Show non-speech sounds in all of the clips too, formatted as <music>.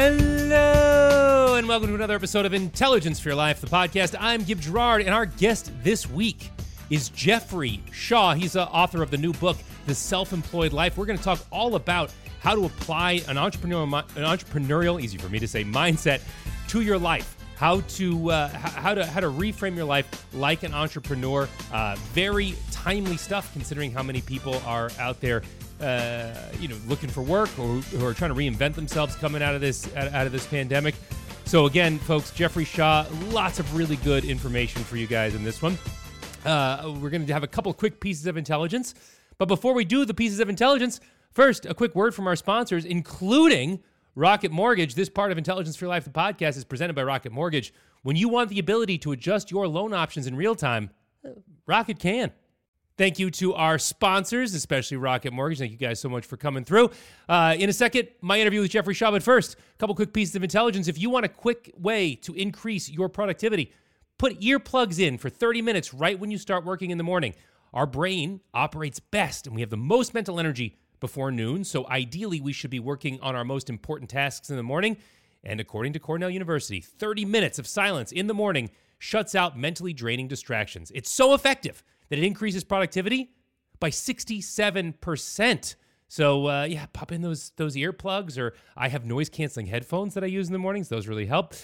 Hello, and welcome to another episode of Intelligence for Your Life, the podcast. I'm Gib Gerard, and our guest this week is Jeffrey Shaw. He's the author of the new book, The Self Employed Life. We're going to talk all about how to apply an entrepreneurial, an entrepreneurial, easy for me to say, mindset to your life. How to uh, how to how to reframe your life like an entrepreneur. Uh, very timely stuff, considering how many people are out there uh, you know, looking for work or who are trying to reinvent themselves coming out of this out of this pandemic. So again, folks, Jeffrey Shaw, lots of really good information for you guys in this one. Uh, we're going to have a couple quick pieces of intelligence, but before we do the pieces of intelligence, first a quick word from our sponsors, including Rocket Mortgage. This part of Intelligence for Life, the podcast, is presented by Rocket Mortgage. When you want the ability to adjust your loan options in real time, Rocket can. Thank you to our sponsors, especially Rocket Mortgage. Thank you guys so much for coming through. Uh, in a second, my interview with Jeffrey Shaw. But first, a couple quick pieces of intelligence. If you want a quick way to increase your productivity, put earplugs in for 30 minutes right when you start working in the morning. Our brain operates best, and we have the most mental energy before noon. So ideally, we should be working on our most important tasks in the morning. And according to Cornell University, 30 minutes of silence in the morning shuts out mentally draining distractions. It's so effective that it increases productivity by 67%. So uh, yeah, pop in those those earplugs, or I have noise canceling headphones that I use in the mornings. Those really help.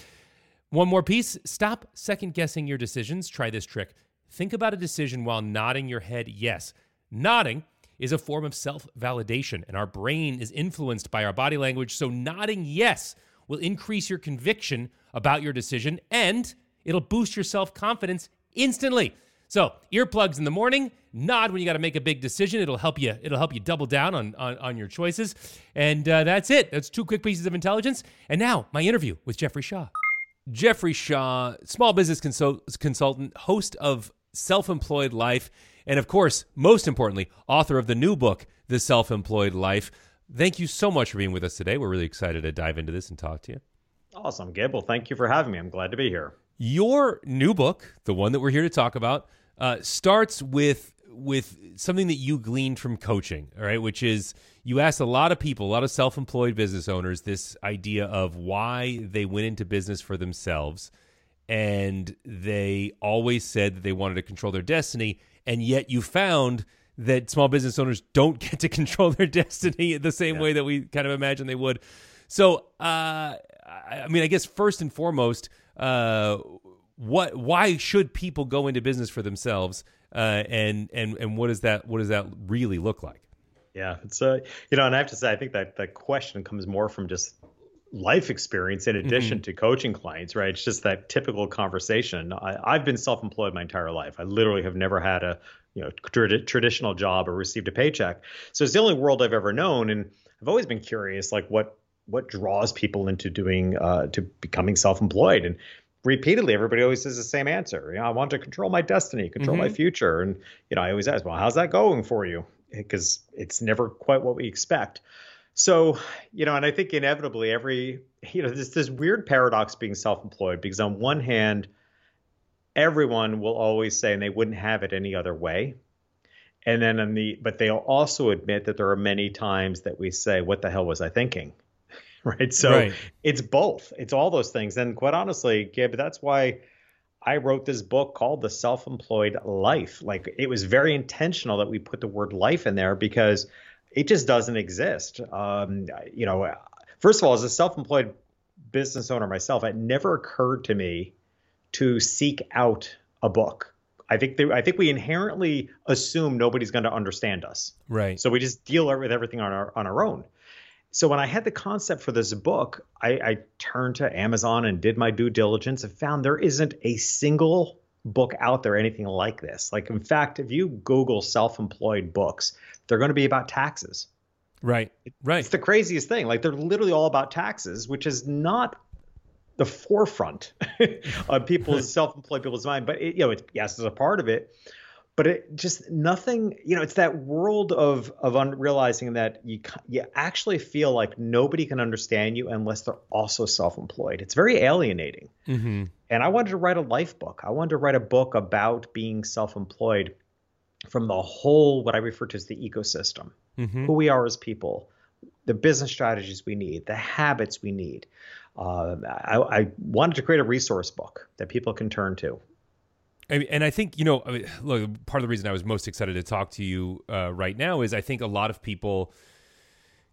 One more piece: stop second guessing your decisions. Try this trick. Think about a decision while nodding your head yes. Nodding is a form of self validation, and our brain is influenced by our body language. So nodding yes will increase your conviction about your decision, and it'll boost your self confidence instantly. So earplugs in the morning, nod when you got to make a big decision. It'll help you. It'll help you double down on on, on your choices. And uh, that's it. That's two quick pieces of intelligence. And now my interview with Jeffrey Shaw. Jeffrey Shaw, small business consult- consultant, host of Self Employed Life, and of course, most importantly, author of the new book, The Self Employed Life. Thank you so much for being with us today. We're really excited to dive into this and talk to you. Awesome, Gib. Well, thank you for having me. I'm glad to be here. Your new book, the one that we're here to talk about, uh, starts with with something that you gleaned from coaching, all right, which is you asked a lot of people, a lot of self-employed business owners this idea of why they went into business for themselves and they always said that they wanted to control their destiny and yet you found that small business owners don't <laughs> get to control their destiny the same yeah. way that we kind of imagine they would. So, uh, I mean, I guess first and foremost, uh, what why should people go into business for themselves uh, and and and what does that what does that really look like? Yeah it's uh you know and i have to say i think that that question comes more from just life experience in addition mm-hmm. to coaching clients right? It's just that typical conversation. I, i've been self-employed my entire life. I literally have never had a you know tra- traditional job or received a paycheck. So it's the only world i've ever known and i've always been curious like what what draws people into doing uh, to becoming self-employed. And repeatedly everybody always says the same answer. You know i want to control my destiny control mm-hmm. my future. And you know i always ask well how's that going for you? Because it's never quite what we expect. So you know and i think inevitably every you know there's this weird paradox being self-employed because on one hand everyone will always say and they wouldn't have it any other way. And then on the but they'll also admit that there are many times that we say what the hell was i thinking <laughs> right? So right. it's both. It's all those things. And quite honestly, Gib, that's why I wrote this book called The Self Employed Life. Like it was very intentional that we put the word life in there because it just doesn't exist. Um, you know, first of all, as a self employed business owner myself, it never occurred to me to seek out a book. I think they, I think we inherently assume nobody's going to understand us. Right. So we just deal with everything on our on our own. So when I had the concept for this book, I, I turned to Amazon and did my due diligence and found there isn't a single book out there anything like this. Like in fact, if you Google self-employed books, they're going to be about taxes. Right. Right. It's the craziest thing. Like they're literally all about taxes, which is not the forefront <laughs> of people's <laughs> self-employed people's mind. But it, you know, it, yes, it's a part of it but it just nothing you know it's that world of of un- realizing that you you actually feel like nobody can understand you unless they're also self-employed it's very alienating mm-hmm. and i wanted to write a life book i wanted to write a book about being self-employed from the whole what i refer to as the ecosystem mm-hmm. who we are as people the business strategies we need, the habits we need. Uh, I, I, wanted to create a resource book that people can turn to. And I think you know, I mean, look, part of the reason I was most excited to talk to you uh, right now is I think a lot of people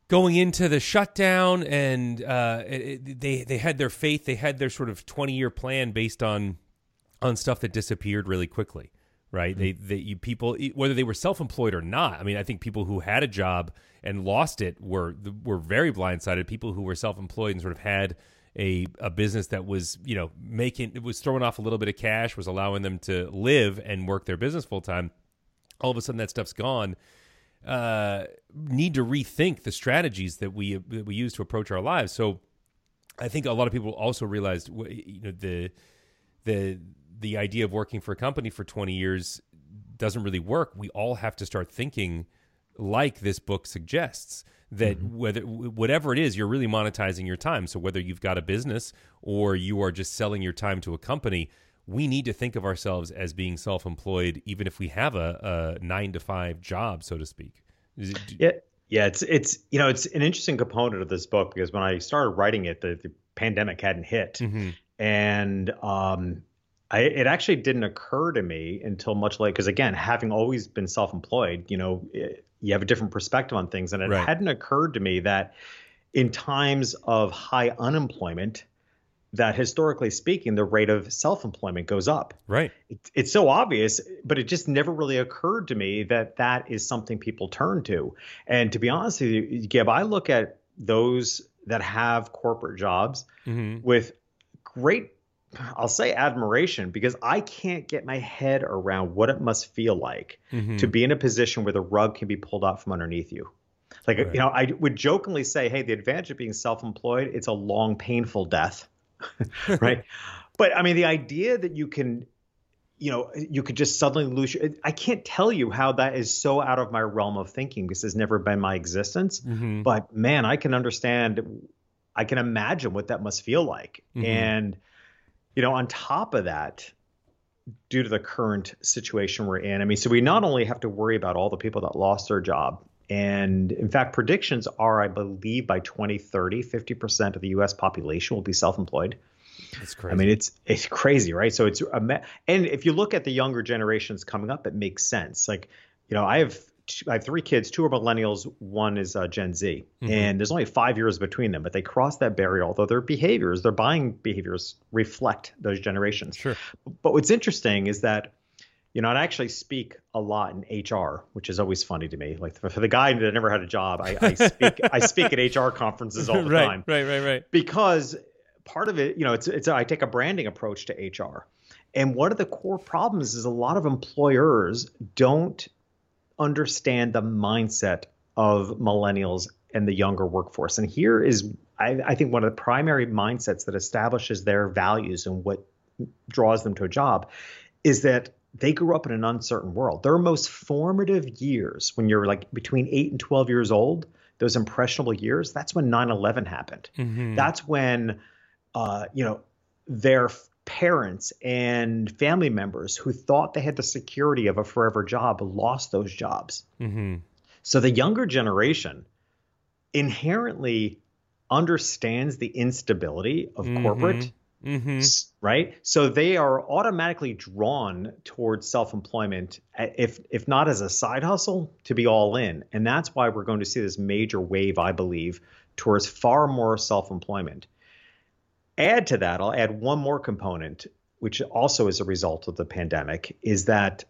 going into the shutdown and uh, it, they they had their faith, they had their sort of twenty year plan based on on stuff that disappeared really quickly, right? Mm-hmm. They they you, people whether they were self employed or not. I mean, I think people who had a job and lost it were were very blindsided. People who were self employed and sort of had a a business that was you know making it was throwing off a little bit of cash was allowing them to live and work their business full time all of a sudden that stuff's gone. Uh, need to rethink the strategies that we that we use to approach our lives. So i think a lot of people also realized you know the the the idea of working for a company for 20 years doesn't really work. We all have to start thinking like this book suggests that mm-hmm. whether whatever it is you're really monetizing your time so whether you've got a business or you are just selling your time to a company we need to think of ourselves as being self-employed even if we have a, a 9 to 5 job so to speak it, yeah yeah it's it's you know it's an interesting component of this book because when i started writing it the, the pandemic hadn't hit mm-hmm. and um I, it actually didn't occur to me until much later because again having always been self-employed you know it, you have a different perspective on things. And it right. hadn't occurred to me that in times of high unemployment, that historically speaking, the rate of self employment goes up. Right. It, it's so obvious, but it just never really occurred to me that that is something people turn to. And to be honest with you, Gib, I look at those that have corporate jobs mm-hmm. with great I'll say admiration because I can't get my head around what it must feel like mm-hmm. to be in a position where the rug can be pulled out from underneath you. Like, right. you know, I would jokingly say, hey, the advantage of being self employed, it's a long, painful death. <laughs> right. <laughs> but I mean, the idea that you can, you know, you could just suddenly lose, your, I can't tell you how that is so out of my realm of thinking because it's never been my existence. Mm-hmm. But man, I can understand, I can imagine what that must feel like. Mm-hmm. And, you know, on top of that, due to the current situation we're in, I mean, so we not only have to worry about all the people that lost their job, and in fact, predictions are, I believe, by 2030, 50% of the U.S. population will be self-employed. That's crazy. I mean, it's it's crazy, right? So it's and if you look at the younger generations coming up, it makes sense. Like, you know, I have two, I have three kids. Two are millennials. One is uh, Gen Z, mm-hmm. and there's only five years between them. But they cross that barrier. Although their behaviors, their buying behaviors, reflect those generations. Sure. But what's interesting is that you know, I actually speak a lot in HR, which is always funny to me. Like for, the guy that never had a job, I, I speak I speak at HR conferences all <laughs> the right, time. Right, right, right. Because part of it, you know, it's it's I take a branding approach to HR. And one of the core problems is a lot of employers don't understand the mindset of millennials and the younger workforce. And here is, I, I, think, one of the primary mindsets that establishes their values and what draws them to a job is that they grew up in an uncertain world. Their most formative years, when you're like between 8 and 12 years old, those impressionable years, that's when 9 11 happened. Mm-hmm. That's when, uh, you know, their parents and family members who thought they had the security of a forever job lost those jobs. Mm-hmm. So the younger generation inherently understands the instability of mm-hmm. corporate. Mm-hmm. Right, so they are automatically drawn towards self-employment, if if not as a side hustle, to be all in, and that's why we're going to see this major wave, I believe, towards far more self-employment add to that, I'll add one more component, which also is a result of the pandemic, is that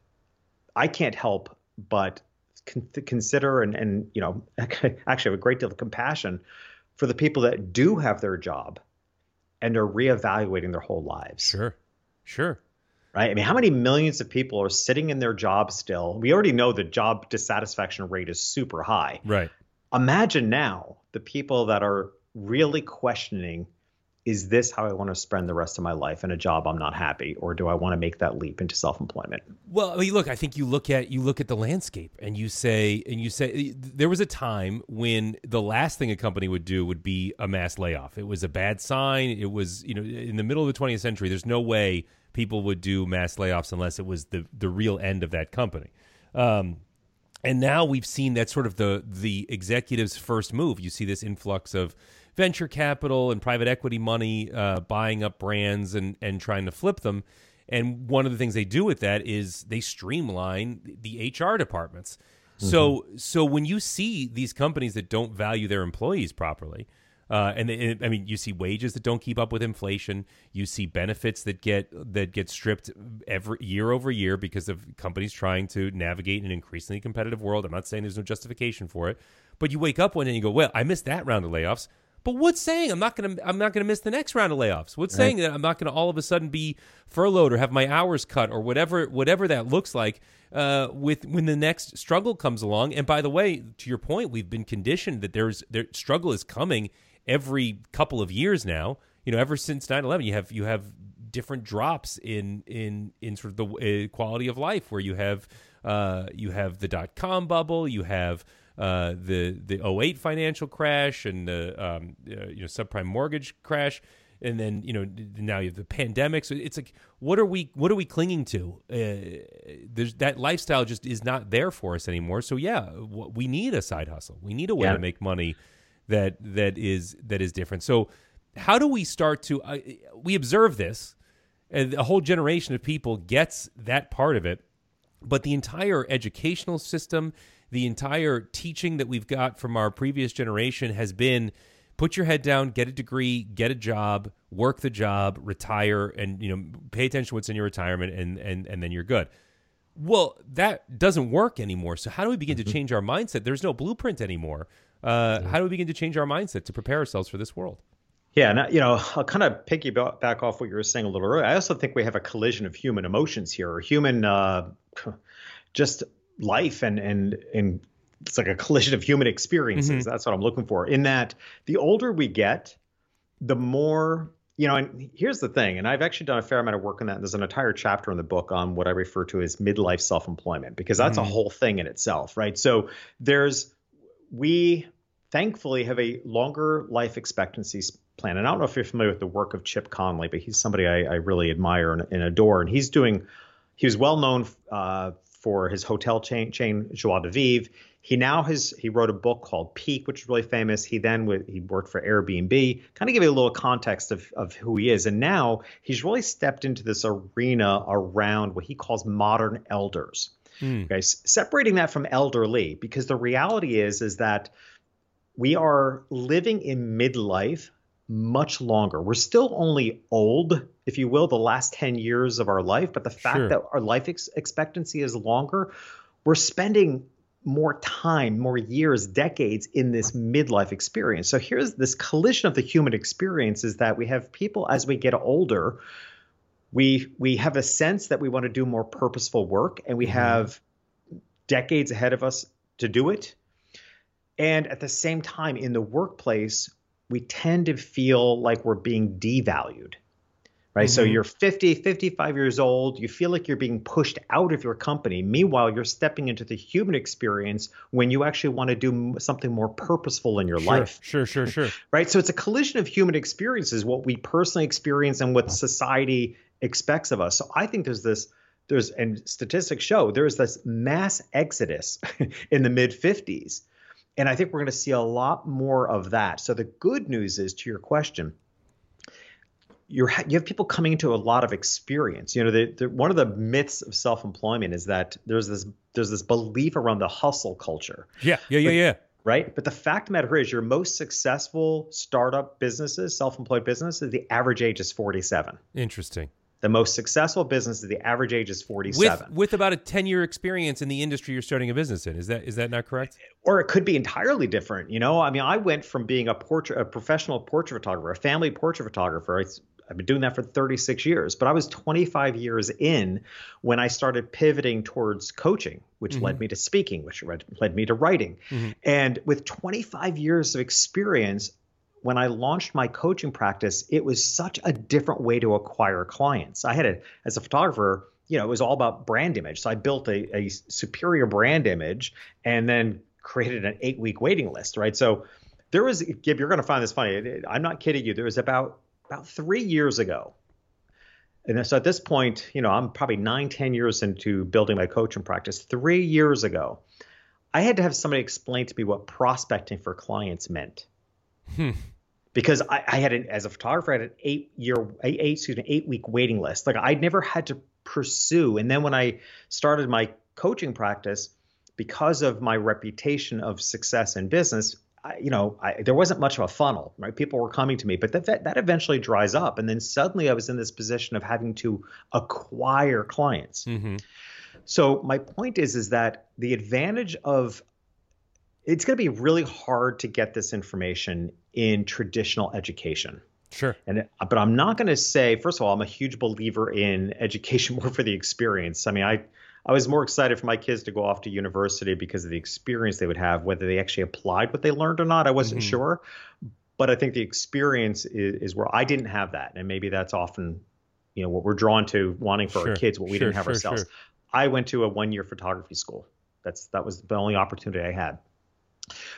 I can't help but con- consider and, and you know <laughs> actually have a great deal of compassion for the people that do have their job and are reevaluating their whole lives. Sure, sure. Right. I mean, how many millions of people are sitting in their job still? We already know the job dissatisfaction rate is super high. Right. Imagine now the people that are really questioning is this how I want to spend the rest of my life in a job I'm not happy, or do I want to make that leap into self-employment? Well, I mean, look, I think you look at you look at the landscape and you say and you say there was a time when the last thing a company would do would be a mass layoff. It was a bad sign. It was you know in the middle of the 20th century. There's no way people would do mass layoffs unless it was the the real end of that company. Um, and now we've seen that sort of the the executive's first move. You see this influx of venture capital and private equity money uh, buying up brands and and trying to flip them. And one of the things they do with that is they streamline the HR departments. Mm-hmm. So so when you see these companies that don't value their employees properly, uh, and, and, I mean, you see wages that don't keep up with inflation. You see benefits that get that get stripped every year over year because of companies trying to navigate an increasingly competitive world. I'm not saying there's no justification for it, but you wake up one day and you go, "Well, I missed that round of layoffs." But what's saying I'm not gonna I'm not gonna miss the next round of layoffs? What's right. saying that I'm not gonna all of a sudden be furloughed or have my hours cut or whatever whatever that looks like uh, with when the next struggle comes along? And by the way, to your point, we've been conditioned that there's there struggle is coming every couple of years now. You know, ever since 9/11, you have you have different drops in in in sort of the uh, quality of life where you have uh, you have the dot com bubble, you have uh, the the 08 financial crash and the um, uh, you know subprime mortgage crash. And then you know now you have the pandemic. So it's like what are we what are we clinging to? Uh, there's that lifestyle just is not there for us anymore. So yeah we need a side hustle. We need a way yeah. to make money that that is that is different. So how do we start to uh, we observe this and a whole generation of people gets that part of it. But the entire educational system the entire teaching that we've got from our previous generation has been put your head down, get a degree, get a job, work the job, retire, and you know pay attention to what's in your retirement, and and and then you're good. Well, that doesn't work anymore. So how do we begin mm-hmm. to change our mindset? There's no blueprint anymore. Uh, how do we begin to change our mindset to prepare ourselves for this world? Yeah, and you know, I'll kind of piggyback off what you were saying a little earlier. I also think we have a collision of human emotions here, or human, uh, just life and and and it's like a collision of human experiences. Mm-hmm. That's what I'm looking for. In that, the older we get, the more you know. And here's the thing, and I've actually done a fair amount of work on that. There's an entire chapter in the book on what I refer to as midlife self-employment because that's mm-hmm. a whole thing in itself, right? So there's we thankfully have a longer life expectancy plan. And I don't know if you're familiar with the work of Chip Conley, but he's somebody I, I really admire and, and, adore. And he's doing, he was well known uh, for his hotel chain, chain Joie de Vivre. He now has he wrote a book called Peak, which is really famous. He then he worked for Airbnb. Kind of give you a little context of of who he is, and now he's really stepped into this arena around what he calls modern elders. Mm. Okay, separating that from elderly, because the reality is is that we are living in midlife much longer. We're still only old, if you will, the last 10 years of our life, but the fact sure. that our life ex- expectancy is longer, we're spending more time, more years, decades in this midlife experience. So here's this collision of the human experience is that we have people as we get older, we we have a sense that we want to do more purposeful work and we mm-hmm. have decades ahead of us to do it. And at the same time in the workplace, we tend to feel like we're being devalued right? Mm-hmm. So you're 50, 55 years old, you feel like you're being pushed out of your company. Meanwhile, you're stepping into the human experience when you actually want to do something more purposeful in your sure, life. Sure, sure, sure. right? So it's a collision of human experiences, what we personally experience and what society expects of us. So I think there's this there's and statistics show there's this mass exodus <laughs> in the mid 50s and I think we're going to see a lot more of that. So the good news is to your question, you're you have people coming into a lot of experience. You know, the, the, one of the myths of self-employment is that there's this there's this belief around the hustle culture. Yeah, yeah, yeah, but, yeah. Right, but the fact of the matter is, your most successful startup businesses, self-employed businesses, the average age is 47. Interesting. The most successful business, the average age is 47. With, with about a 10 year experience in the industry you're starting a business in. Is that is that not correct? Or it could be entirely different. You know, I mean, I went from being a portrait, a professional portrait photographer, a family portrait photographer. I, I've been doing that for 36 years, but I was 25 years in when I started pivoting towards coaching, which mm-hmm. led me to speaking, which led, led me to writing. Mm-hmm. And with 25 years of experience, when I launched my coaching practice, it was such a different way to acquire clients. I had a, as a photographer, you know, it was all about brand image. So I built a, a superior brand image and then created an eight week waiting list, right? So there was, Gib, you're going to find this funny. I'm not kidding you. There was about, about three years ago. And so at this point, you know, I'm probably nine, ten years into building my coaching practice. Three years ago, I had to have somebody explain to me what prospecting for clients meant. Hmm. Because I, I had an, as a photographer, I had an eight year, eight, excuse me, eight week waiting list. Like I'd never had to pursue. And then when I started my coaching practice, because of my reputation of success in business, I, you know, I, there wasn't much of a funnel, right? People were coming to me, but that, that that eventually dries up, and then suddenly I was in this position of having to acquire clients. Mm-hmm. So my point is, is that the advantage of it's going to be really hard to get this information in traditional education. Sure. And but I'm not going to say. First of all, I'm a huge believer in education <laughs> more for the experience. I mean, I I was more excited for my kids to go off to university because of the experience they would have, whether they actually applied what they learned or not. I wasn't mm-hmm. sure, but I think the experience is, is, where I didn't have that, and maybe that's often, you know, what we're drawn to wanting for sure. our kids, what we sure, didn't have sure, ourselves. I went to a one-year photography school. That's that was the only opportunity I had.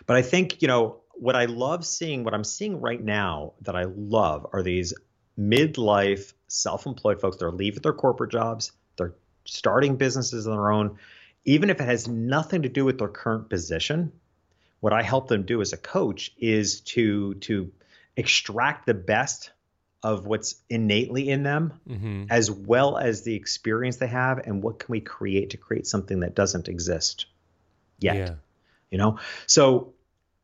But I think you know what I love seeing, what I'm seeing right now that I love are these midlife self-employed folks that are leaving their corporate jobs they're starting businesses on their own, even if it has nothing to do with their current position, what I help them do as a coach is to to extract the best of what's innately in them mm-hmm. as well as the experience they have and what can we create to create something that doesn't exist yet yeah. You know so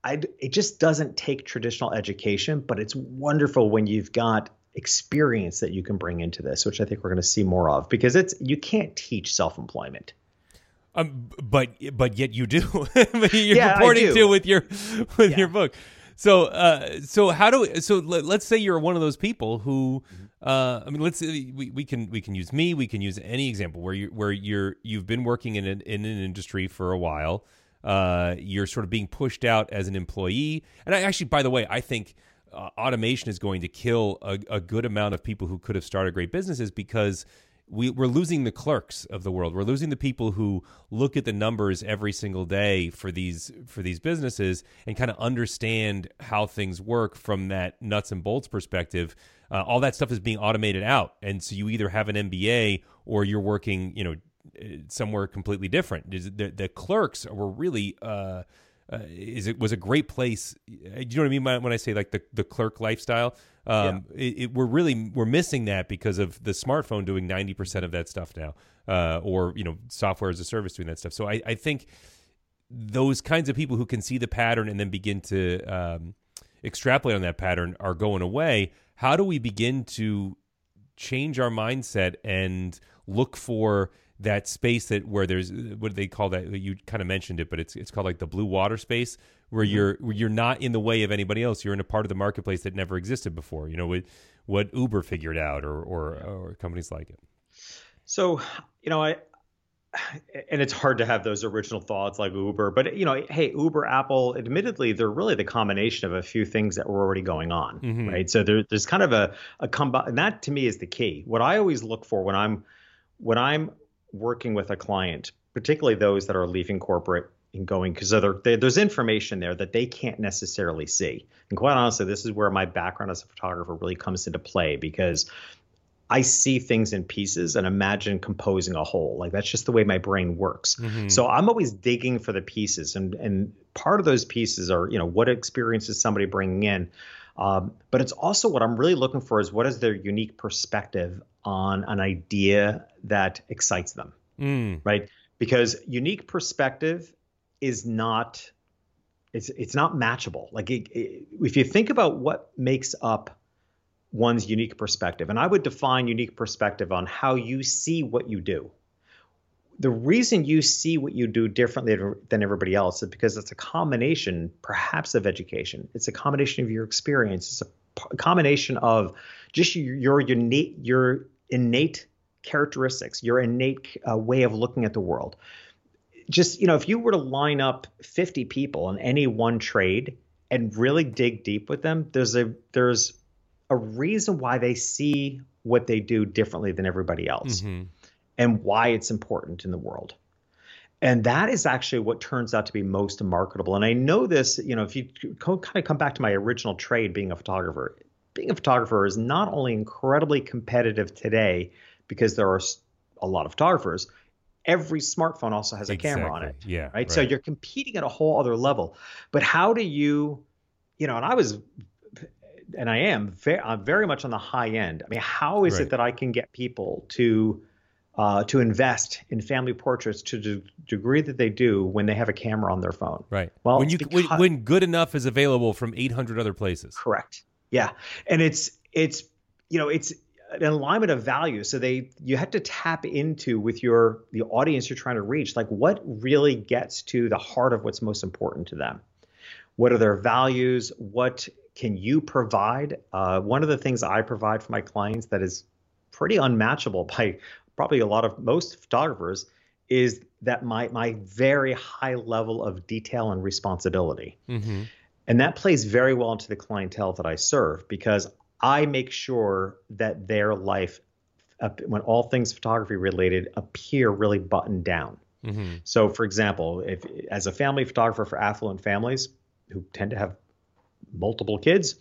I, it just doesn't take traditional education but it's wonderful when you've got experience that you can bring into this, which I think we're going to see more of because it's you can't teach self-employment. Um, but but yet you do. <laughs> You're yeah, purporting to with your with yeah. your book. So uh, so how do we, so let, us say you're one of those people who mm-hmm. uh, I mean let's we, we can we can use me we can use any example where you where you're you've been working in an, in an industry for a while uh, you're sort of being pushed out as an employee and I actually by the way I think uh, automation is going to kill a, a, good amount of people who could have started great businesses because we, we're losing the clerks of the world. We're losing the people who look at the numbers every single day for these for these businesses and kind of understand how things work from that nuts and bolts perspective. Uh, all that stuff is being automated out, and so you either have an MBA or you're working, you know, somewhere completely different. The, the clerks were really. Uh, uh, is it was a great place. Do you know what I mean when I say like the, the clerk lifestyle? Um, yeah. it, it, we're really we're missing that because of the smartphone doing ninety percent of that stuff now, uh, or you know software as a service doing that stuff. So I, I think those kinds of people who can see the pattern and then begin to um, extrapolate on that pattern are going away. How do we begin to change our mindset and look for that space that where there's what do they call that you kind of mentioned it but it's it's called like the blue water space where mm-hmm. you're where you're not in the way of anybody else you're in a part of the marketplace that never existed before you know what what uber figured out or or, or companies like it so you know i and it's hard to have those original thoughts like uber but you know hey uber apple admittedly they're really the combination of a few things that were already going on mm-hmm. right so there, there's kind of a a combi- and that to me is the key what i always look for when i'm when i'm working with a client, particularly those that are leaving corporate and going because there's information there that they can't necessarily see. And quite honestly, this is where my background as a photographer really comes into play because I see things in pieces and imagine composing a whole. Like that's just the way my brain works. Mm-hmm. So I'm always digging for the pieces, and and part of those pieces are you know what experience is somebody bringing in, um, but it's also what I'm really looking for is what is their unique perspective on an idea that excites them, mm. right? Because unique perspective is not it's it's not matchable. Like it, it, if you think about what makes up one's unique perspective, and I would define unique perspective on how you see what you do. The reason you see what you do differently than everybody else is because it's a combination, perhaps, of education. It's a combination of your experience. It's a combination of just your, innate your innate characteristics, your innate uh, way of looking at the world. Just you know, if you were to line up 50 people in any one trade and really dig deep with them, there's a there's a reason why they see what they do differently than everybody else, mm-hmm. And why it's important in the world. And that is actually what turns out to be most marketable. And I know this, you know, if you kind of come back to my original trade being a photographer, being a photographer is not only incredibly competitive today because there are a lot of photographers, every smartphone also has a exactly. camera on it. Yeah. Right? right. So you're competing at a whole other level. But how do you, you know, and I was, and I am very, I'm uh, very much on the high end. I mean, how is right. it that I can get people to, uh, to invest in family portraits to the degree that they do when they have a camera on their phone. Right. Well, when you because, when, when good enough is available from 800 other places. Correct. Yeah, and it's it's you know it's an alignment of values. So they you have to tap into with your the audience you're trying to reach, like what really gets to the heart of what's most important to them. What are their values? What can you provide? Uh, one of the things I provide for my clients that is pretty unmatchable <laughs> by probably a lot of most photographers is that my my very high level of detail and responsibility. Mm-hmm. And that plays very well into the clientele that I serve because I make sure that their life, when all things photography related, appear really buttoned down. Mm-hmm. So, for example, if as a family photographer for affluent families who tend to have multiple kids,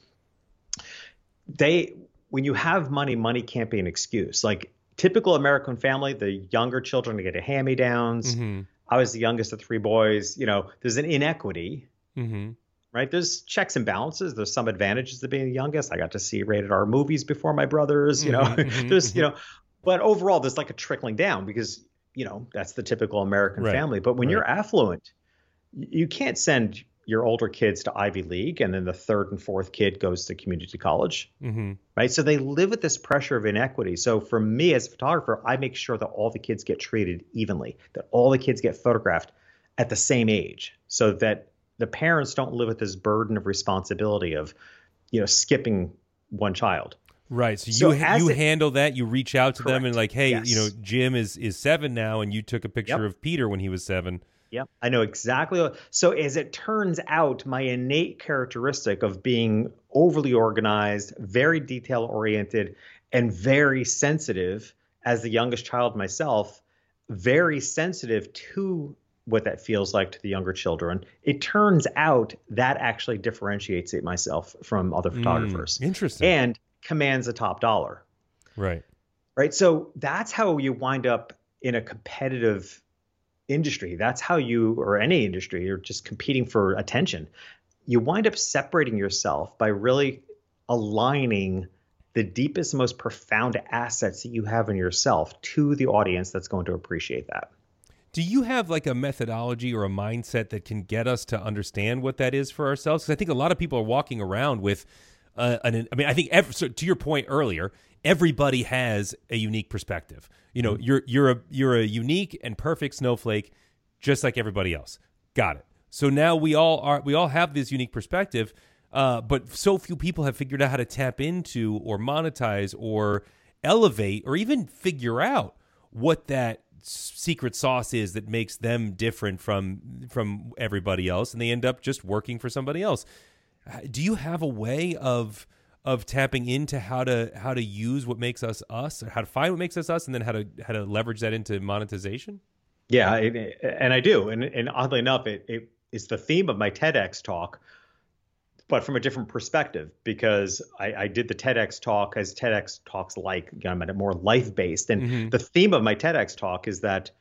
they when you have money, money can't be an excuse. Like typical American family, the younger children get a hand me downs. Mm-hmm. I was the youngest of three boys. You know, there's an inequity, mm-hmm. right? There's checks and balances. There's some advantages to being the youngest. I got to see rated R movies before my brothers. You know, mm-hmm. <laughs> mm-hmm there's you mm-hmm. know, but overall there's like a trickling down because you know that's the typical American right. family. But when right. you're affluent, you can't send your older kids to Ivy League, and then the third and fourth kid goes to community college, mm-hmm. right? So they live with this pressure of inequity. So for me as a photographer, I make sure that all the kids get treated evenly, that all the kids get photographed at the same age, so that the parents don't live with this burden of responsibility of, you know, skipping one child. Right. So, so you you it, handle that. You reach out to correct. them and like, hey, yes. you know, Jim is is seven now, and you took a picture yep. of Peter when he was seven. Yep, I know exactly. What, so as it turns out, my innate characteristic of being overly organized, very detail oriented, and very sensitive, as the youngest child myself, very sensitive to what that feels like to the younger children. It turns out that actually differentiates it myself from other hmm, photographers. Mm, interesting. And commands a top dollar. Right. Right. So that's how you wind up in a competitive industry. That's how you, or any industry, you're just competing for attention. You wind up separating yourself by really aligning the deepest, most profound assets that you have in yourself to the audience that's going to appreciate that. Do you have like a methodology or a mindset that can get us to understand what that is for ourselves? Because I think a lot of people are walking around with, uh, an, I mean, I think every, so to your point earlier, everybody has a unique perspective. You know, mm-hmm. you're you're a you're a unique and perfect snowflake, just like everybody else. Got it. So now we all are we all have this unique perspective, uh, but so few people have figured out how to tap into or monetize or elevate or even figure out what that secret sauce is that makes them different from from everybody else and they end up just working for somebody else do you have a way of of tapping into how to how to use what makes us us, or how to find what makes us us, and then how to how to leverage that into monetization? Yeah, and I do, and and oddly enough, it, it is the theme of my TEDx talk, but from a different perspective because I, I did the TEDx talk as TEDx talks like you know, I'm a more life based, and mm-hmm. the theme of my TEDx talk is that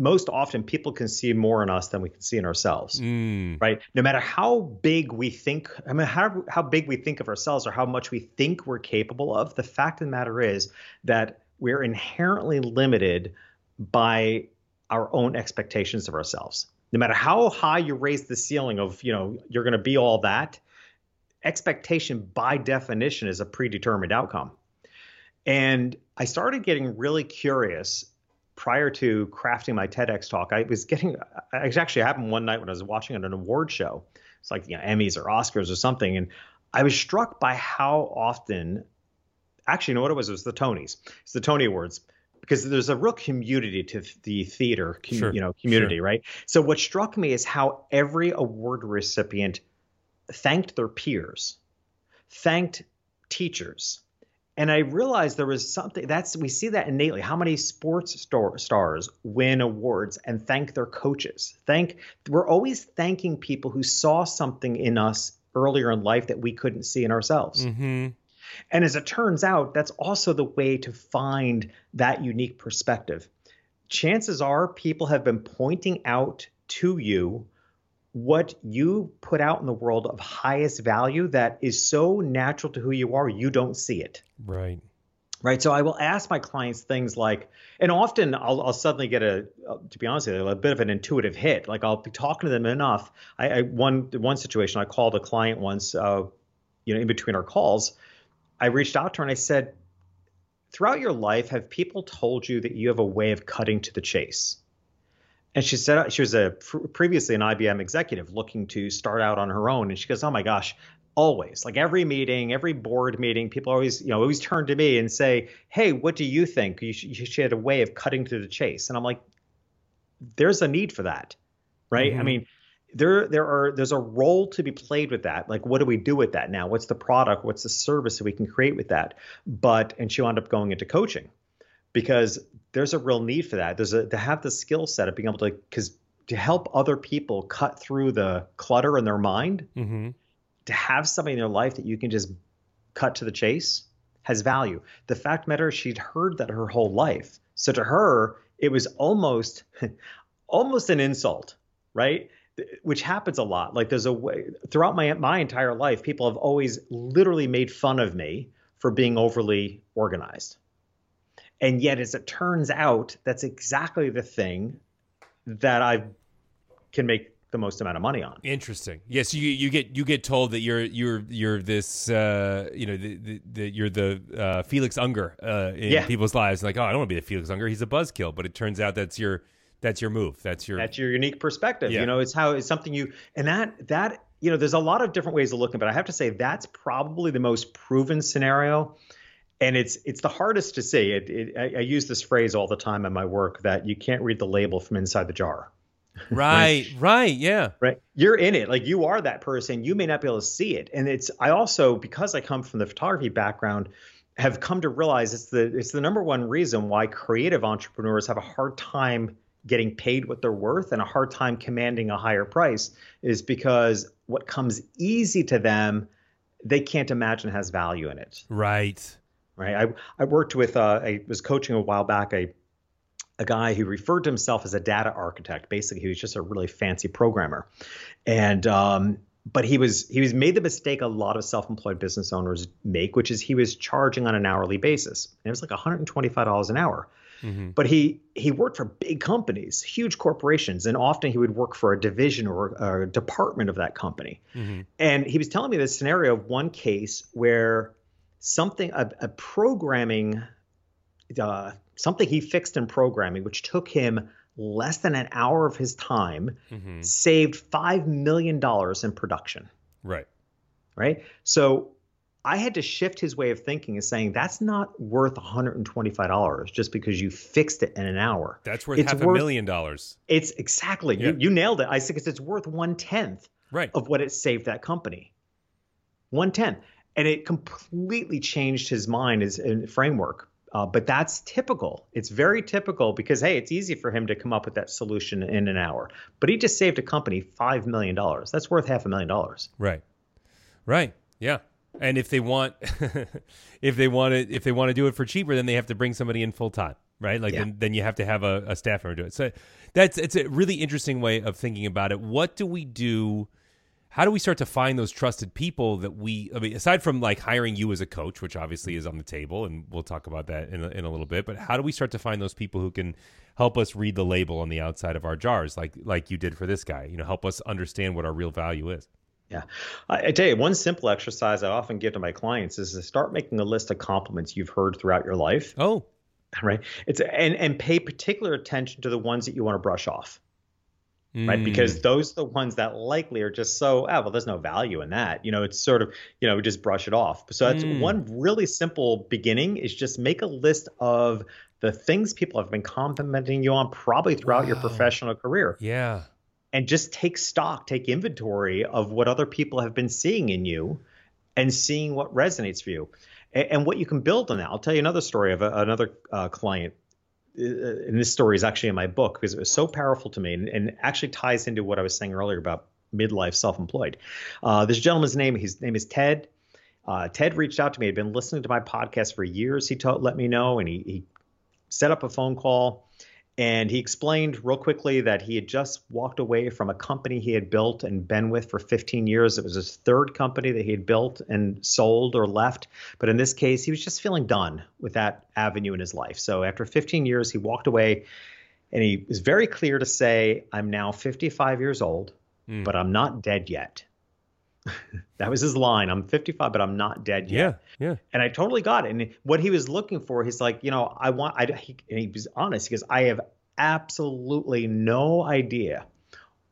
most often people can see more in us than we can see in ourselves mm. right? No matter how big we think i mean how, how big we think of ourselves or how much we think we're capable of the fact of the matter is that we're inherently limited by our own expectations of ourselves. No matter how high you raise the ceiling of you know you're going to be all that expectation by definition is a predetermined outcome. And i started getting really curious prior to crafting my TEDx talk, I was getting, it actually happened one night when I was watching an award show. It's like, you know, Emmys or Oscars or something. And I was struck by how often, actually, you know what it was? It was the Tonys. It's the Tony Awards because there's a real community to the theater, com- sure, you know, community, sure. right? So what struck me is how every award recipient thanked their peers, thanked teachers, and I realized there was something that's we see that innately. How many sports star, stars win awards and thank their coaches? Thank we're always thanking people who saw something in us earlier in life that we couldn't see in ourselves. Mm-hmm. And as it turns out, that's also the way to find that unique perspective. chances are people have been pointing out to you what you put out in the world of highest value that is so natural to who you are, you don't see it. Right. Right. So I will ask my clients things like, and often I'll, I'll suddenly get a, to be honest with you, a bit of an intuitive hit. Like I'll be talking to them enough. I, I one one situation I called a client once, uh, you know, in between our calls, I reached out to her and I said, throughout your life, have people told you that you have a way of cutting to the chase? And she said she was a previously an IBM executive looking to start out on her own. And she goes, "Oh my gosh, always like every meeting, every board meeting, people always you know always turn to me and say, "Hey, what do you think?" You, she had a way of cutting to the chase, and I'm like, "There's a need for that, right? Mm-hmm. I mean." There, there are. There's a role to be played with that. Like, what do we do with that now? What's the product? What's the service that we can create with that? But, and she wound up going into coaching, because there's a real need for that. There's a to have the skill set of being able to because to help other people cut through the clutter in their mind, mm-hmm. to have somebody in their life that you can just cut to the chase has value. The fact matter, she'd heard that her whole life. So to her, it was almost <laughs> almost an insult, right? Which happens a lot. Like there's a way throughout my my entire life, people have always literally made fun of me for being overly organized. And yet, as it turns out, that's exactly the thing that I can make the most amount of money on. Interesting. Yes, you you get you get told that you're you're you're this uh, you know the, the, the, you're the uh, Felix Unger uh, in yeah. people's lives. Like, oh, I don't want to be the Felix Unger. He's a buzzkill. But it turns out that's your that's your move. That's your that's your unique perspective. Yeah. You know, it's how it's something you and that that you know, there's a lot of different ways of looking, but I have to say that's probably the most proven scenario and it's it's the hardest to see. It, it, I, I, use this phrase all the time in my work that you can't read the label from inside the jar. Right, <laughs> right, right, yeah, right. You're in it, like you are that person. You may not be able to see it, and it's. I also because I come from the photography background, have come to realize it's the it's the number one reason why creative entrepreneurs have a hard time getting paid what they're worth and a hard time commanding a higher price is because what comes easy to them they can't imagine has value in it. Right right? I, I worked with, uh, I was coaching a while back a, a guy who referred to himself as a data architect. Basically, he was just a really fancy programmer. And, um, but he was he was made the mistake a lot of self-employed business owners make, which is he was charging on an hourly basis. And it was like $125 an hour. Mm-hmm. But he he worked for big companies, huge corporations, and often he would work for a division or a department of that company. Mm-hmm. And he was telling me this scenario of one case where something a, a programming uh, something he fixed in programming which took him less than an hour of his time mm-hmm. saved five million dollars in production right right so I had to shift his way of thinking and saying that's not worth $125 just because you fixed it in an hour. That's worth it's half worth, a million dollars. It's exactly yeah. you, you nailed it. I said it's worth one tenth right. of what it saved that company. One tenth and it completely changed his mind as a framework. Uh, but that's typical. It's very typical because hey, it's easy for him to come up with that solution in an hour. But he just saved a company five million dollars. That's worth half a million dollars. Right. Right. Yeah. And if they want, <laughs> if they want to, if they want to do it for cheaper, then they have to bring somebody in full time, right? Like yeah. then, then you have to have a, a staff member do it. So that's it's a really interesting way of thinking about it. What do we do? How do we start to find those trusted people that we I mean aside from like hiring you as a coach which obviously is on the table and we'll talk about that in a, in a little bit but how do we start to find those people who can help us read the label on the outside of our jars like like you did for this guy you know help us understand what our real value is yeah. I, I, tell you, one simple exercise I often give to my clients is to start making a list of compliments you've heard throughout your life. Oh. Right. It's and and pay particular attention to the ones that you want to brush off mm. right? Because mm. those are the ones that likely are just so, ah, well, there's no value in that. You know, it's sort of, you know, just brush it off. So that's mm. one really simple beginning is just make a list of the things people have been complimenting you on probably throughout wow. your professional career. Yeah. And just take stock, take inventory of what other people have been seeing in you and seeing what resonates for you and, and what you can build on that. I'll tell you another story of a, another uh, client and this story is actually in my book because it was so powerful to me and, and actually ties into what I was saying earlier about midlife self-employed. Uh, this gentleman's name, his name is Ted. Uh, Ted reached out to me. He'd been listening to my podcast for years. He told, let me know, and he, he set up a phone call. And he explained real quickly that he had just walked away from a company he had built and been with for 15 years. It was his third company that he had built and sold or left. But in this case, he was just feeling done with that avenue in his life. So after 15 years, he walked away and he was very clear to say, I'm now 55 years old, mm. but I'm not dead yet. <laughs> that was his line. I'm 55, but I'm not dead yet. Yeah, yeah. And I totally got it. And what he was looking for, he's like, you know, I want. I he, and he was honest because I have absolutely no idea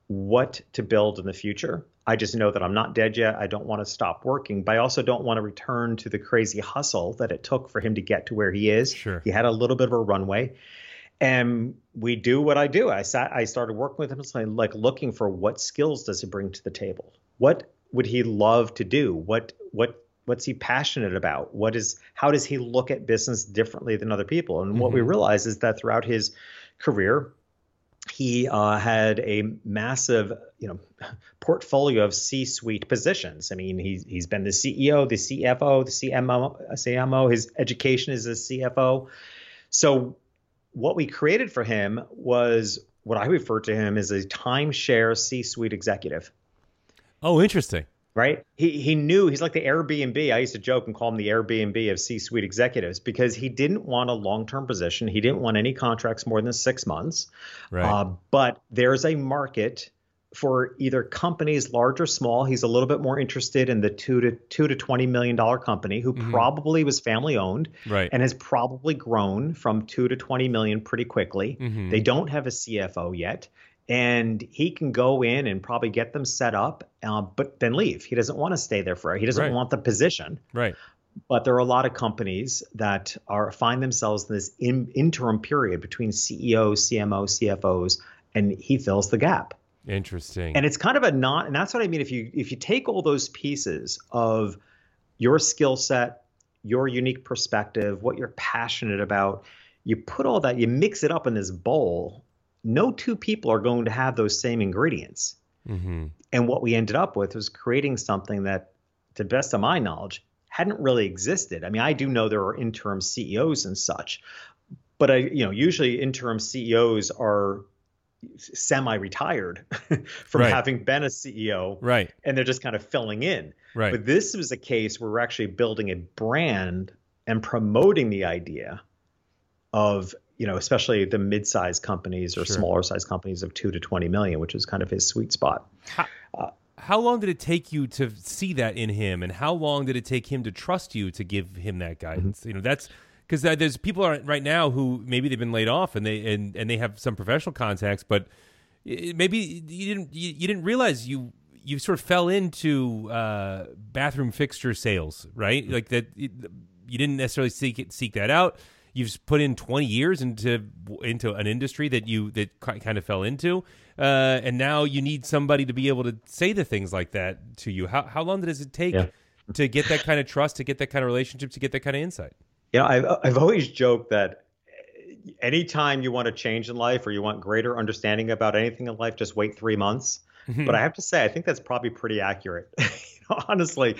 what to build in the future. I just know that I'm not dead yet. I don't want to stop working, but I also don't want to return to the crazy hustle that it took for him to get to where he is. Sure. He had a little bit of a runway. And we do what I do. I sat I started working with him like looking for what skills does he bring to the table? What would he love to do? What what what's he passionate about? What is how does he look at business differently than other people? And mm-hmm. what we mm-hmm. realize is that throughout his career, he uh, had a massive, you know, portfolio of C-suite positions. I mean, he's he's been the CEO, the CFO, the CMO, CMO. His education is a CFO. So, what we created for him was what I refer to him as a timeshare C-suite executive. Oh, interesting. Right? He he knew he's like the Airbnb. I used to joke and call him the Airbnb of C-suite executives because he didn't want a long-term position. He didn't want any contracts more than six months. Right. Uh, but there's a market for either companies large or small. He's a little bit more interested in the two to two to twenty million dollar company who mm-hmm. probably was family owned right. and has probably grown from two to twenty million pretty quickly. Mm-hmm. They don't have a CFO yet and he can go in and probably get them set up, uh, but then leave. He doesn't want to stay there for. He doesn't right. want the position. Right. But there are a lot of companies that are find themselves in this in, interim period between CEOs, CMOs, CFOs, and he fills the gap. Interesting. And it's kind of a not, and that's what I mean. If you if you take all those pieces of your skill set, your unique perspective, what you're passionate about, you put all that, you mix it up in this bowl, no two people are going to have those same ingredients. Mm-hmm. And what we ended up with was creating something that, to the best of my knowledge, hadn't really existed. I mean, I do know there are interim CEOs and such, but I, you know, usually interim CEOs are semi-retired <laughs> from right. having been a CEO, right? And they're just kind of filling in, right? But this was a case where we're actually building a brand and promoting the idea of you know, especially the mid-sized companies or sure. smaller sized companies of two to 20 million, which is kind of his sweet spot. How, uh, how long did it take you to see that in him? And how long did it take him to trust you to give him that guidance? Mm-hmm. You know, that's because there's people right now who maybe they've been laid off and they, and, and they have some professional contacts, but maybe you didn't, you, you didn't realize you, you sort of fell into uh, bathroom fixture sales, right? Mm-hmm. Like that, you didn't necessarily seek it, seek that out you've put in 20 years into into an industry that you that kind of fell into uh, and now you need somebody to be able to say the things like that to you. How, how long does it take yeah. to get that kind of trust to get that kind of relationship to get that kind of insight yeah I've, I've always joked that anytime you want to change in life or you want greater understanding about anything in life just wait three months mm-hmm. but i have to say i think that's probably pretty accurate <laughs> honestly,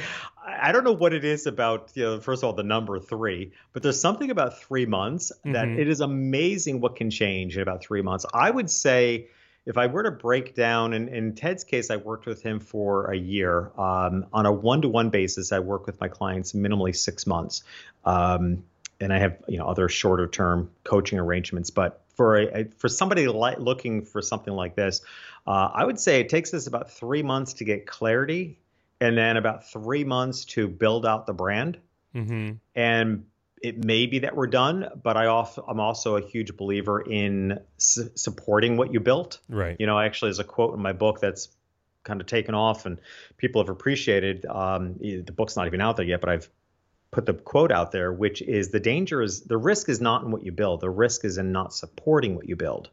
I don't know what it is about, you know, first of all, the number three, but there's something about three months that mm-hmm. it is amazing what can change in about three months. I would say if I were to break down, and in Ted's case, I worked with him for a year um, on a one-to-one basis. I work with my clients minimally six months, um, and I have you know other shorter-term coaching arrangements. But for a, for somebody li- looking for something like this, uh, I would say it takes us about three months to get clarity and then about three months to build out the brand. Mm-hmm. And it may be that we're done, but I I'm also a huge believer in su- supporting what you built. Right. You know, actually, there's a quote in my book that's kind of taken off and people have appreciated. Um, the book's not even out there yet, but I've put the quote out there, which is the danger is the risk is not in what you build. The risk is in not supporting what you build.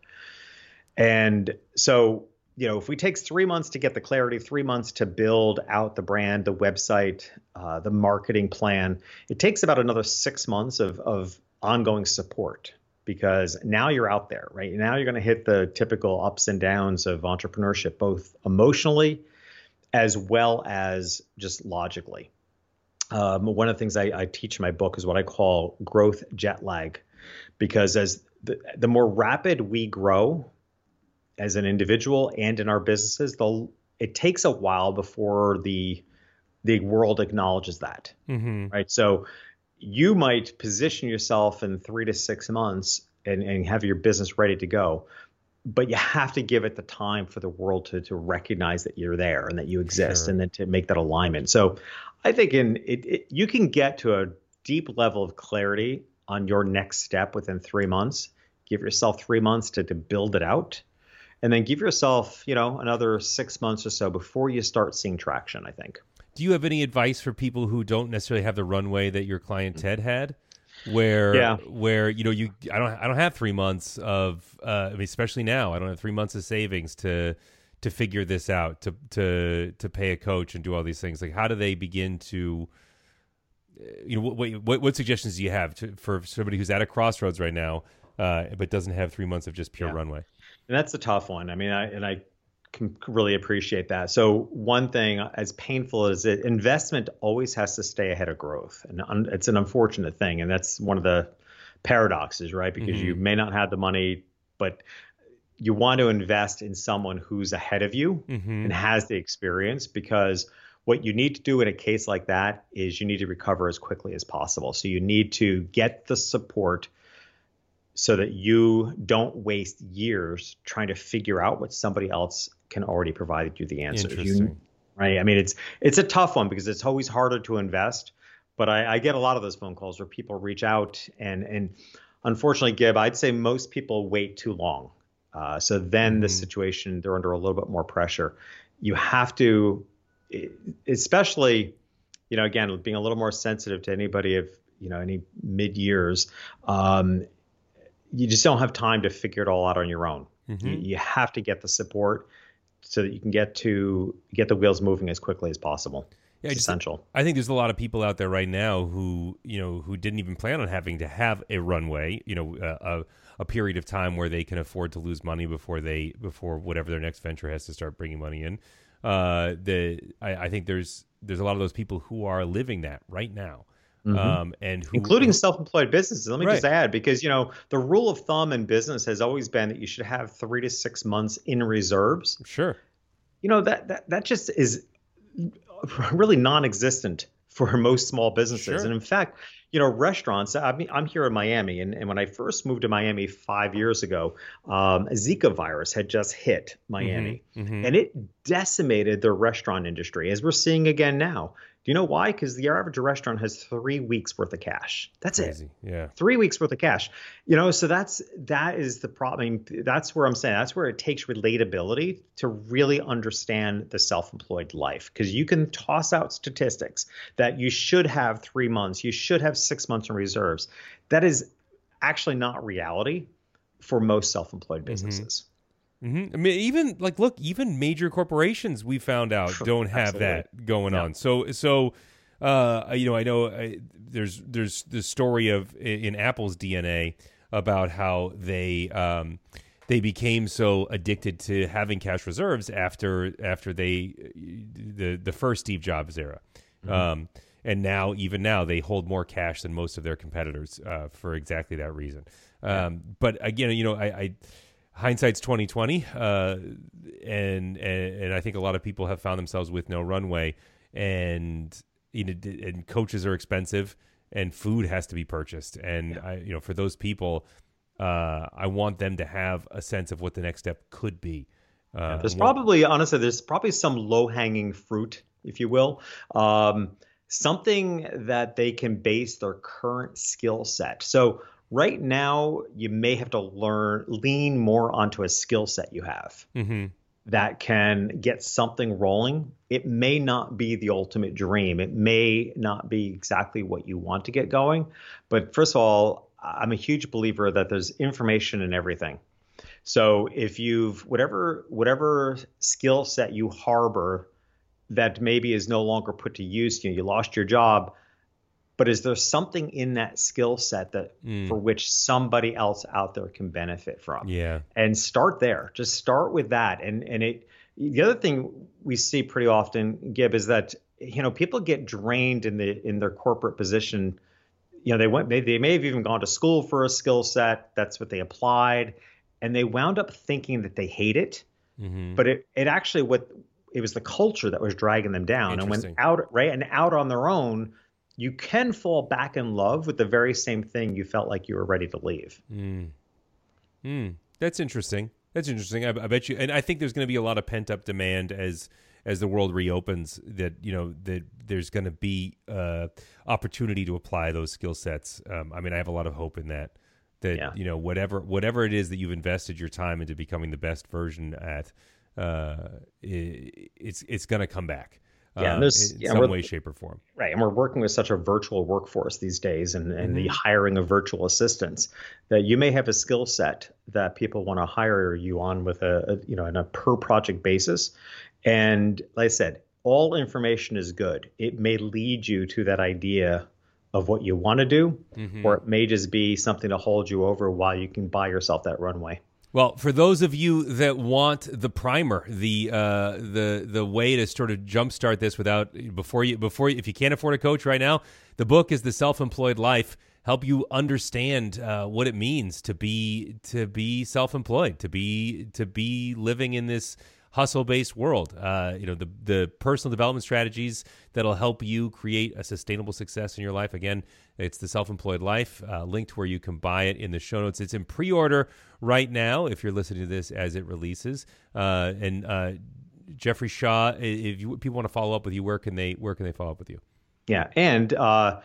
And so you know, if we take three months to get the clarity, three months to build out the brand, the website, uh, the marketing plan, it takes about another six months of, of ongoing support because now you're out there, right? Now you're going to hit the typical ups and downs of entrepreneurship, both emotionally as well as just logically. Um, one of the things I, I teach in my book is what I call growth jet lag, because as the, the more rapid we grow as an individual and in our businesses, the it takes a while before the the world acknowledges that. Mm-hmm. Right. So you might position yourself in three to six months and, and have your business ready to go. But you have to give it the time for the world to, to recognize that you're there and that you exist Sure. and then to make that alignment. So I think in it, it, you can get to a deep level of clarity on your next step within three months. Give yourself three months to, to build it out. And then give yourself, you know, another six months or so before you start seeing traction, I think. Do you have any advice for people who don't necessarily have the runway that your client Ted had? Where, Yeah. where you know you, I don't, I don't have three months of, uh, I mean, especially now, I don't have three months of savings to, to figure this out, to, to, to pay a coach and do all these things. Like, how do they begin to, uh, you know, what, what, what suggestions do you have to, for somebody who's at a crossroads right now, uh, but doesn't have three months of just pure Yeah. runway? And that's a tough one. I mean, I and I can really appreciate that. So one thing, as painful as it, investment always has to stay ahead of growth, and un, it's an unfortunate thing, and that's one of the paradoxes, right? Because you may not have the money, but you want to invest in someone who's ahead of you Mm-hmm. and has the experience because what you need to do in a case like that is you need to recover as quickly as possible. So you need to get the support so that you don't waste years trying to figure out what somebody else can already provide you the answers. You, right? I mean, it's it's a tough one because it's always harder to invest. But I, I get a lot of those phone calls where people reach out and and unfortunately, Gib, I'd say most people wait too long. Uh, so then the Mhm. situation they're under a little bit more pressure. You have to, especially, you know, again, being a little more sensitive to anybody of you know any mid years. Um, you just don't have time to figure it all out on your own. Mm-hmm. You, you have to get the support so that you can get to get the wheels moving as quickly as possible. Yeah, just- essential. I think there's a lot of people out there right now who, you know, who didn't even plan on having to have a runway, you know, a, a, a period of time where they can afford to lose money before they before whatever their next venture has to start bringing money in. Uh, the I, I think there's there's a lot of those people who are living that right now, um, and who Mm-hmm. including self-employed businesses. Let me just add, because you know the rule of thumb in business has always been that you should have three to six months in reserves. sure, You know that that that just is <laughs> really non-existent for most small businesses. Sure. And in fact, you know, restaurants. I mean, I'm here in Miami, and, and when I first moved to Miami five years ago, um, Zika virus had just hit Miami, Mhm. and it decimated the restaurant industry, as we're seeing again now. Do you know why? Because the average restaurant has three weeks worth of cash. That's it. Yeah, three weeks worth of cash. You know so that's that is the problem I mean, that's where i'm saying that's where it takes relatability to really understand the self-employed life. Because you can toss out statistics that you should have three months you should have six months in reserves. That is actually not reality for most self-employed mm-hmm. businesses hmm I mean, even like, look, even major corporations we found out don't have that going on. So, so, uh, you know, I know I, there's there's the story of in Apple's DNA about how they um, they became so addicted to having cash reserves after after they the the first Steve Jobs era. Um, and now, even now, they hold more cash than most of their competitors uh, for exactly that reason. Um, but again, you know, I, I hindsight's twenty twenty, uh, and, and and I think a lot of people have found themselves with no runway, and you know, and coaches are expensive, and food has to be purchased, and I, you know, for those people, uh, I want them to have a sense of what the next step could be. Uh, There's probably, honestly, there's probably some low hanging fruit, if you will. Um, something that they can base their current skill set. So, right now, you may have to learn, lean more onto a skill set you have Mhm. that can get something rolling. It may not be the ultimate dream, it may not be exactly what you want to get going. But first of all, I'm a huge believer that there's information in everything. So if you've whatever whatever skill set you harbor that maybe is no longer put to use, you know, you lost your job, but is there something in that skill set that Mm. for which somebody else out there can benefit from? Yeah. and start there. Just start with that. And and it the other thing we see pretty often, Gib, is that you know people get drained in the in their corporate position, you know they went they, they may have even gone to school for a skill set that's what they applied and they wound up thinking that they hate it mm-hmm. but it, it actually what it was the culture that was dragging them down and when out right and out on their own you can fall back in love with the very same thing you felt like you were ready to leave mm. Mm. that's interesting that's interesting I, I bet you and i think there's going to be a lot of pent up demand as as the world reopens that you know that there's going to be uh, opportunity to apply those skill sets. Um, I mean, I have a lot of hope in that. That yeah. you know whatever whatever it is that you've invested your time into becoming the best version at, uh, it, it's it's going to come back. Yeah, uh, in yeah, some way, shape, or form. Right, and we're working with such a virtual workforce these days, and, and mm-hmm. the hiring of virtual assistants that you may have a skill set that people want to hire you on with a, a you know on a per project basis, and like I said, all information is good. It may lead you to that idea of what you want to do, mm-hmm. or it may just be something to hold you over while you can buy yourself that runway. Well, for those of you that want the primer, the uh, the the way to sort of jumpstart this without before you before you, if you can't afford a coach right now, the book is the Self Employed Life. Help you understand uh, what it means to be to be self employed, to be to be living in this hustle based world. Uh, you know, the the personal development strategies that'll help you create a sustainable success in your life. Again, it's the Self Employed Life. Uh, to where you can buy it in the show notes. It's in pre order right now if you're listening to this as it releases. Uh, and uh, Jeffrey Shaw, if you, people want to follow up with you, where can they where can they follow up with you? Yeah, and uh,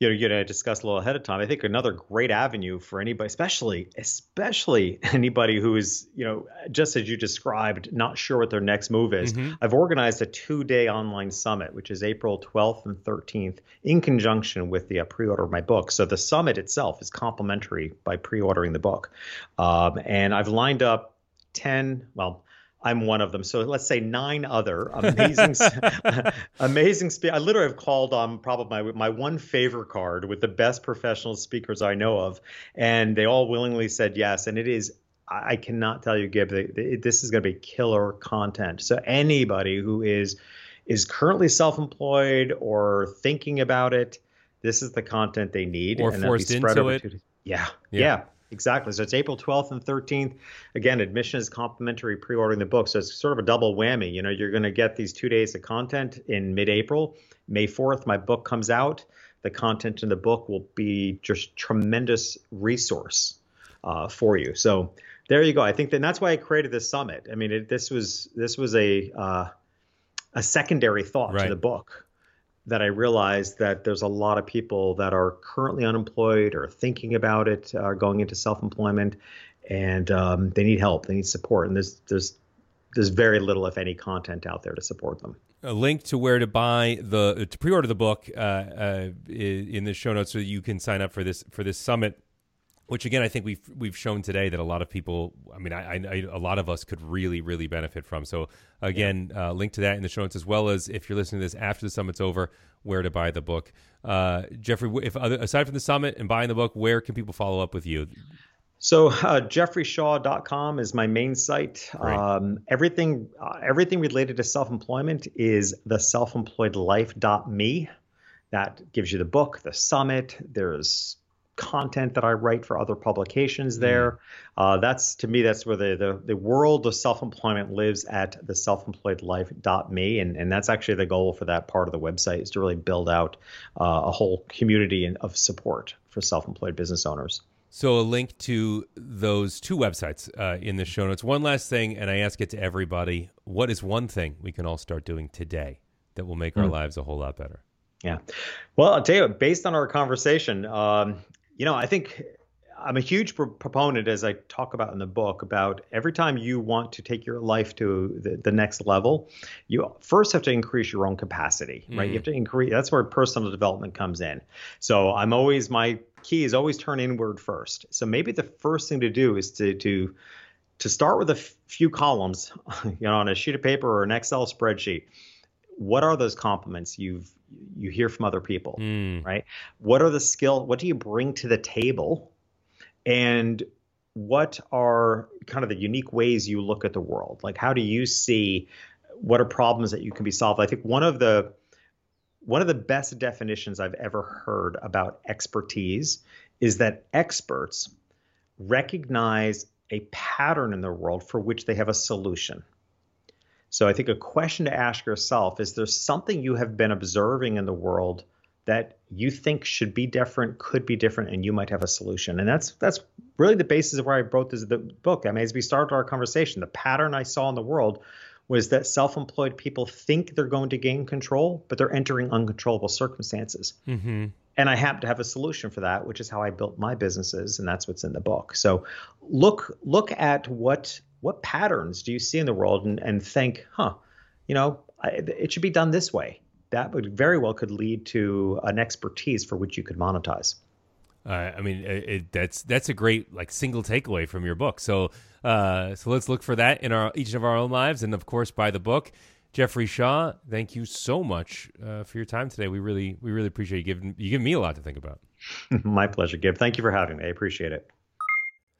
you know, you're going to discuss a little ahead of time. I think another great avenue for anybody, especially especially <laughs> anybody who is, you know, just as you described, not sure what their next move is. Mm-hmm. I've organized a two-day online summit, which is April 12th and 13th, in conjunction with the uh, pre-order of my book. So the summit itself is complimentary by pre-ordering the book, um, and I've lined up 10, well, I'm one of them. So let's say nine other amazing, <laughs> <laughs> amazing. Spe- I literally have called on probably my my one favor card with the best professional speakers I know of, and they all willingly said yes. And it is, I cannot tell you, Gib, this is going to be killer content. So anybody who is is currently self-employed or thinking about it, this is the content they need, or and forced into it. Yeah, yeah, yeah. Exactly. So it's April 12th and 13th. Again, admission is complimentary pre-ordering the book. So it's sort of a double whammy. You know, you're going to get these two days of content in mid-April. May 4th, my book comes out. The content in the book will be just tremendous resource uh, for you. So there you go. I think that that's why I created this summit. I mean, it, this was this was a uh, a secondary thought right. to the book that I realized that there's a lot of people that are currently unemployed or thinking about it, are going into self-employment, and um, they need help, they need support, and there's there's there's very little, if any, content out there to support them. A link to where to buy the to pre-order the book uh, uh, in the show notes, so you can sign up for this for this summit which again I think we've we've shown today that a lot of people, I mean, I, I a lot of us could really really benefit from. So again, yeah. uh, link to that in the show notes as well as if you're listening to this after the summit's over, where to buy the book. Uh, Jeffrey, if other, aside from the summit and buying the book, where can people follow up with you? So uh, jeffreyshaw.com is my main site. Um, everything uh, everything related to self-employment is the self-employedlife.me. That gives you the book, the summit. There's content that I write for other publications mm. there. Uh, that's to me, that's where the, the, the world of self employment lives at the selfemployedlife.me. And, and that's actually the goal for that part of the website is to really build out uh, a whole community of support for self employed business owners. So, a link to those two websites uh, in the show notes. One last thing, and I ask it to everybody what is one thing we can all start doing today that will make mm. our lives a whole lot better? Yeah. Well, I'll tell you, based on our conversation, um, you know, I think I'm a huge pro- proponent, as I talk about in the book, about every time you want to take your life to the, the next level, you first have to increase your own capacity, right? Mm. You have to increase. That's where personal development comes in. So I'm always my key is always turn inward first. So maybe the first thing to do is to to to start with a f- few columns, <laughs> you know, on a sheet of paper or an Excel spreadsheet. What are those compliments you've you hear from other people, mm. right? What are the skill? What do you bring to the table? And what are kind of the unique ways you look at the world? Like, how do you see what are problems that you can be solved? I think one of the one of the best definitions I've ever heard about expertise is that experts recognize a pattern in the world for which they have a solution. So I think a question to ask yourself is there something you have been observing in the world that you think should be different, could be different, and you might have a solution. And that's that's really the basis of where I wrote this the book. I mean, as we started our conversation, the pattern I saw in the world was that self-employed people think they're going to gain control, but they're entering uncontrollable circumstances. Mm-hmm. And I happen to have a solution for that, which is how I built my businesses, and that's what's in the book. So look look at what what patterns do you see in the world, and, and think, huh, you know, I, it should be done this way that would very well could lead to an expertise for which you could monetize. Uh, I mean, it, that's that's a great like single takeaway from your book. So, uh, so let's look for that in our each of our own lives, and of course, buy the book. Jeffrey Shaw, thank you so much uh, for your time today. We really we really appreciate you giving you giving me a lot to think about. <laughs> My pleasure, Gib. Thank you for having me. I appreciate it.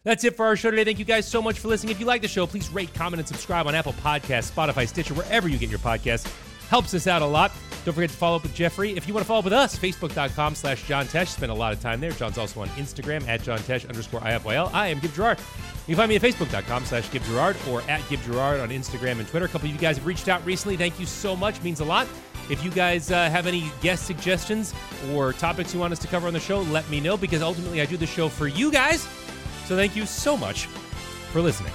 That's it for our show today. Thank you guys so much for listening. If you like the show, please rate, comment, and subscribe on Apple Podcasts, Spotify, Stitcher, wherever you get your podcasts. Helps us out a lot. Don't forget to follow up with Jeffrey. If you want to follow up with us, facebook.com slash John Tesh. Spend a lot of time there. John's also on Instagram at John Tesh underscore IFYL. I am Gib Gerard. You can find me at facebook.com slash Gib Gerard or at Gib Gerard on Instagram and Twitter. A couple of you guys have reached out recently. Thank you so much. means a lot. If you guys uh, have any guest suggestions or topics you want us to cover on the show, let me know because ultimately I do the show for you guys. So thank you so much for listening.